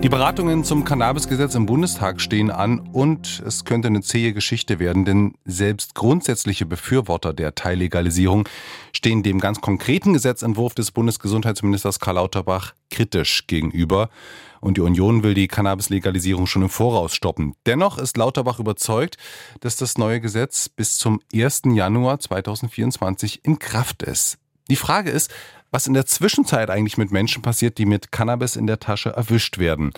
Die Beratungen zum Cannabisgesetz im Bundestag stehen an und es könnte eine zähe Geschichte werden, denn selbst grundsätzliche Befürworter der Teillegalisierung stehen dem ganz konkreten Gesetzentwurf des Bundesgesundheitsministers Karl Lauterbach kritisch gegenüber. Und die Union will die Cannabis-Legalisierung schon im Voraus stoppen. Dennoch ist Lauterbach überzeugt, dass das neue Gesetz bis zum 1. Januar 2024 in Kraft ist. Die Frage ist, was in der Zwischenzeit eigentlich mit Menschen passiert, die mit Cannabis in der Tasche erwischt werden.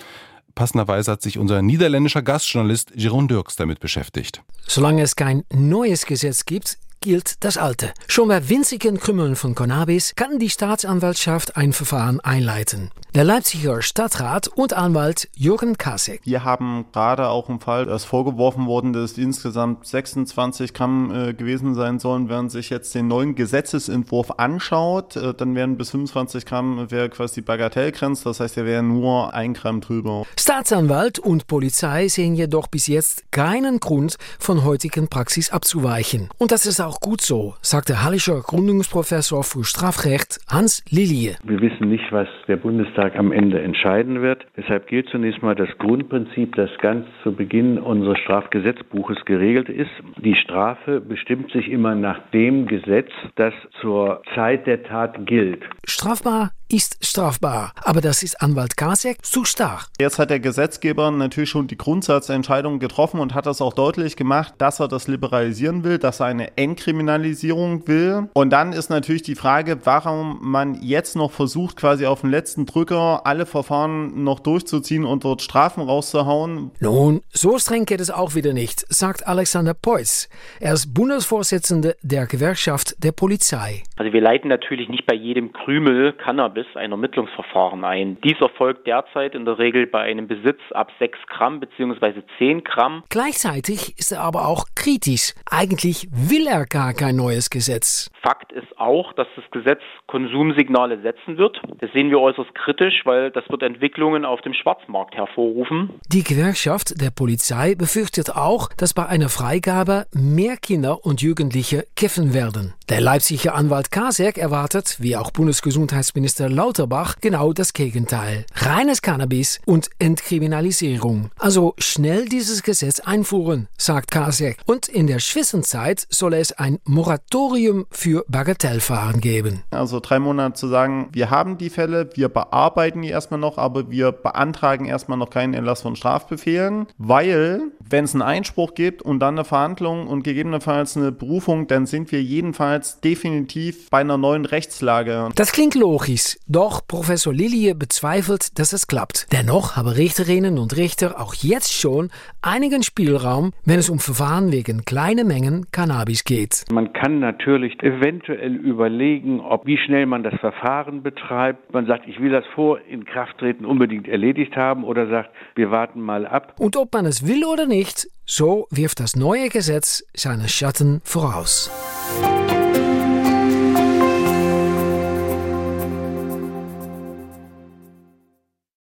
Passenderweise hat sich unser niederländischer Gastjournalist Jeroen Dirks damit beschäftigt. Solange es kein neues Gesetz gibt, gilt das alte. Schon bei winzigen Krümmeln von Cannabis kann die Staatsanwaltschaft ein Verfahren einleiten. Der Leipziger Stadtrat und Anwalt Jürgen Kasek. Wir haben gerade auch im Fall, dass vorgeworfen worden, dass insgesamt 26 Gramm äh, gewesen sein sollen, während sich jetzt den neuen Gesetzesentwurf anschaut, äh, dann wären bis 25 Gramm wäre quasi die Bagatellgrenze, das heißt, er wäre nur ein Gramm drüber. Staatsanwalt und Polizei sehen jedoch bis jetzt keinen Grund, von heutigen Praxis abzuweichen. Und das ist auch gut so, sagt der Hallischer Gründungsprofessor für Strafrecht Hans Lilie. Wir wissen nicht, was der Bundestag Bundestag am Ende entscheiden wird. Deshalb gilt zunächst mal das Grundprinzip, das ganz zu Beginn unseres Strafgesetzbuches geregelt ist. Die Strafe bestimmt sich immer nach dem Gesetz, das zur Zeit der Tat gilt. Strafbar ist strafbar, aber das ist Anwalt Kasek zu stark. Jetzt hat der Gesetzgeber natürlich schon die Grundsatzentscheidung getroffen und hat das auch deutlich gemacht, dass er das liberalisieren will, dass er eine Entkriminalisierung will. Und dann ist natürlich die Frage, warum man jetzt noch versucht, quasi auf den letzten Drücker alle Verfahren noch durchzuziehen und dort Strafen rauszuhauen. Nun, so streng geht es auch wieder nicht, sagt Alexander Preuß. Er ist Bundesvorsitzender der Gewerkschaft der Polizei. Also wir leiten natürlich nicht bei jedem Krümel Cannabis Cannabis ein Ermittlungsverfahren ein. Dies erfolgt derzeit in der Regel bei einem Besitz ab 6 Gramm bzw. 10 Gramm. Gleichzeitig ist er aber auch kritisch. Eigentlich will er gar kein neues Gesetz. Fakt ist auch, dass das Gesetz Konsumsignale setzen wird. Das sehen wir äußerst kritisch, weil das wird Entwicklungen auf dem Schwarzmarkt hervorrufen. Die Gewerkschaft der Polizei befürchtet auch, dass bei einer Freigabe mehr Kinder und Jugendliche kiffen werden. Der Leipziger Anwalt Kasek erwartet, wie auch Bundesgesundheitsminister Lauterbach genau das Gegenteil. Reines Cannabis und Entkriminalisierung. Also schnell dieses Gesetz einfuhren, sagt Kasek. Und in der Zwischenzeit soll es ein Moratorium für Bagatellfahren geben. Also drei Monate zu sagen, wir haben die Fälle, wir bearbeiten die erstmal noch, aber wir beantragen erstmal noch keinen Erlass von Strafbefehlen, weil wenn es einen Einspruch gibt und dann eine Verhandlung und gegebenenfalls eine Berufung, dann sind wir jedenfalls definitiv bei einer neuen Rechtslage. Das klingt logisch. Doch Professor Lilie bezweifelt, dass es klappt. Dennoch haben Richterinnen und Richter auch jetzt schon einigen Spielraum, wenn es um Verfahren wegen kleiner Mengen Cannabis geht. Man kann natürlich eventuell überlegen, ob wie schnell man das Verfahren betreibt. Man sagt, ich will das vor Inkrafttreten unbedingt erledigt haben oder sagt, wir warten mal ab. Und ob man es will oder nicht, so wirft das neue Gesetz seine Schatten voraus.